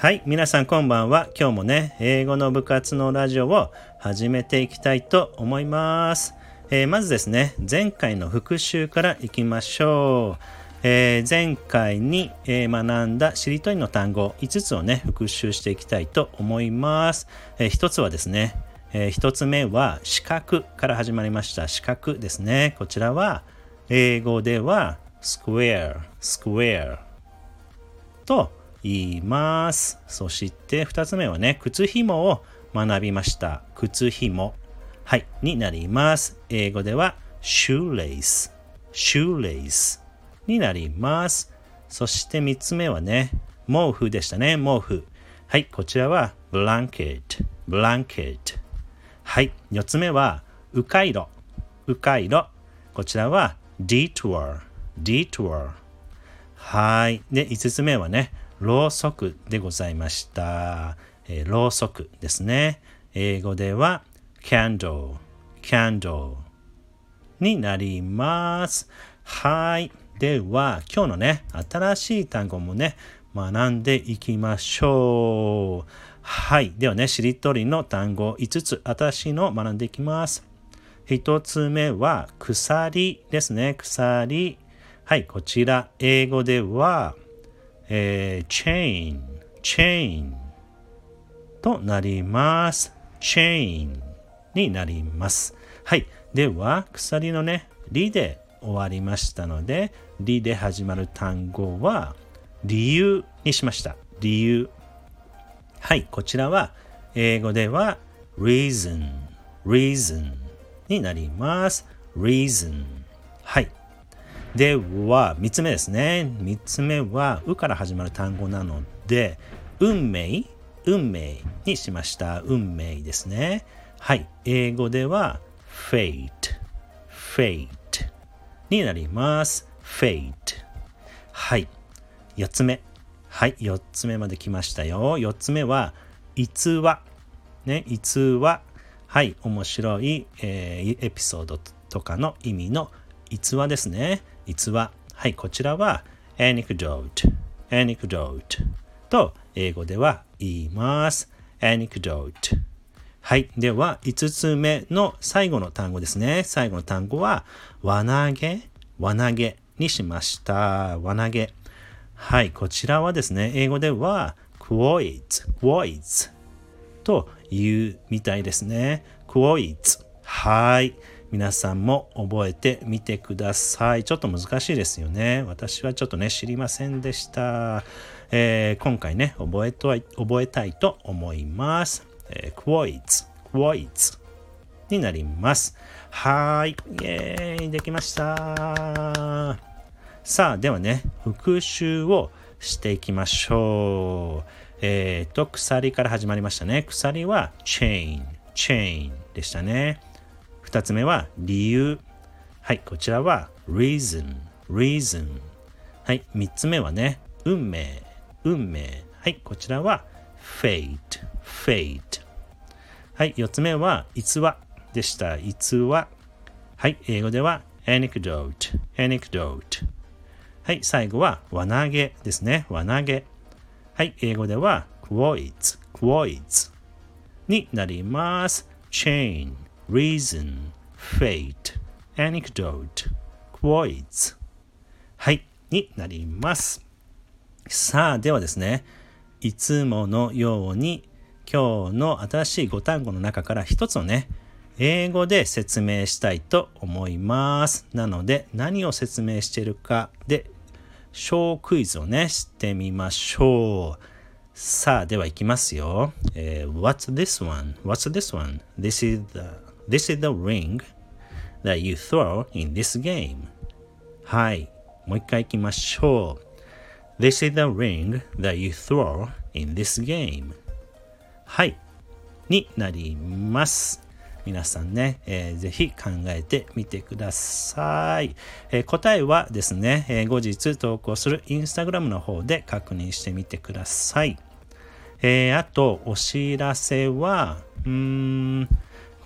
はい、皆さんこんばんは。今日もね、英語の部活のラジオを始めていきたいと思います。えーまずですね、前回の復習からいきましょう。えー前回に、え学んだしりとりの単語5つをね、復習していきたいと思います。え1つはですね、え1つ目は四角から始まりました。四角ですね。こちらは英語では square, square と言います。そして2つ目はね、靴紐を学びました。靴紐。はい、になります。英語では shoelace, shoelace になります。そして3つ目はね、毛布でしたね、毛布。はい、こちらは blanket, blanket。はい、4つ目は迂回路、迂回路。こちらは detour, detour。はい。で、5つ目はね、ろうそくでございました。えーろうそくですね。英語では candle, candle になります。はい。では、今日のね、新しい単語もね、学んでいきましょう。はい。ではね、しりとりの単語5つ、新しいのを学んでいきます。一つ目は鎖ですね。鎖。はい、こちら、英語では、えー、chain, chain となります。chain になります。はい。では、鎖のね、りで終わりましたので、りで始まる単語は、理由にしました。理由。はい、こちらは英語では reason, reason になります。reason。はい。では、3つ目ですね。3つ目は、うから始まる単語なので、運命、運命にしました。運命ですね。はい。英語では、fate, fate になります。fate。はい。4つ目。はい、4つ目まで来ましたよ。4つ目は、逸話。ね、逸話。はい、面白い、えーエピソードとかの意味の逸話ですね。逸話。はい、こちらは、anecdote, anecdote と英語では言います。anecdote。はい。では、5つ目の最後の単語ですね。最後の単語は、輪投げ、輪投げにしました。輪投げ。はい。こちらはですね、英語では、quoits, quoits というみたいですね。quoits。はい。皆さんも覚えてみてください。ちょっと難しいですよね。私はちょっとね、知りませんでした。えー今回ね、覚えとい覚えたいと思います。えー、quoits, quoits になります。はい。イエーイ。できました。さあ、ではね、復習をしていきましょう。えっ、と、鎖から始まりましたね。鎖は chain, chain でしたね。二つ目は理由。はい、こちらは reason, reason。はい、三つ目はね、運命、運命。はい、こちらは fate, fate。はい、四つ目は逸話でした。逸話。はい、英語では anecdote, anecdote。はい、最後は輪投げですね。輪投げ。はい、英語では quoits, quoits になります。chain, reason, fate, anecdote, quoits はい、になります。さあ、ではですね、いつものように今日の新しい5単語の中から一つをね、英語で説明したいと思います。なので、何を説明しているかで、小クイズをね、してみましょう。さあ、では行きますよ。えー What's this one? What's this one? This is the, this is the ring that you throw in this game. はい。もう一回行きましょう。This is the ring that you throw in this game. はい。になります。皆さんね、えーぜひ考えてみてください。えー答えはですね、えー後日投稿するインスタグラムの方で確認してみてください。えーあと、お知らせは、うーん、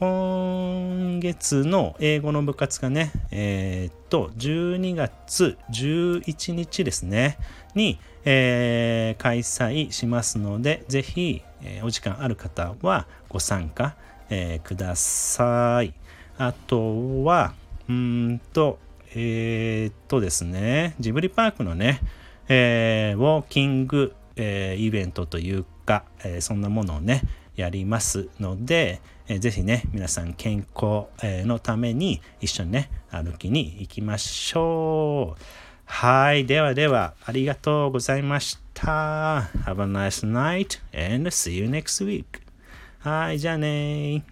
今月の英語の部活がね、えー、っと、12月11日ですね、に、えー、開催しますので、ぜひ、えー、お時間ある方はご参加、え、ください。あとは、うんと、え、っとですね、ジブリパークのね、え、ウォーキング、え、イベントというか、え、そんなものをね、やりますので、えー、ぜひね、皆さん健康、え、のために一緒にね、歩きに行きましょう。はい。ではでは、ありがとうございました。Have a nice night and see you next week. はい。じゃあね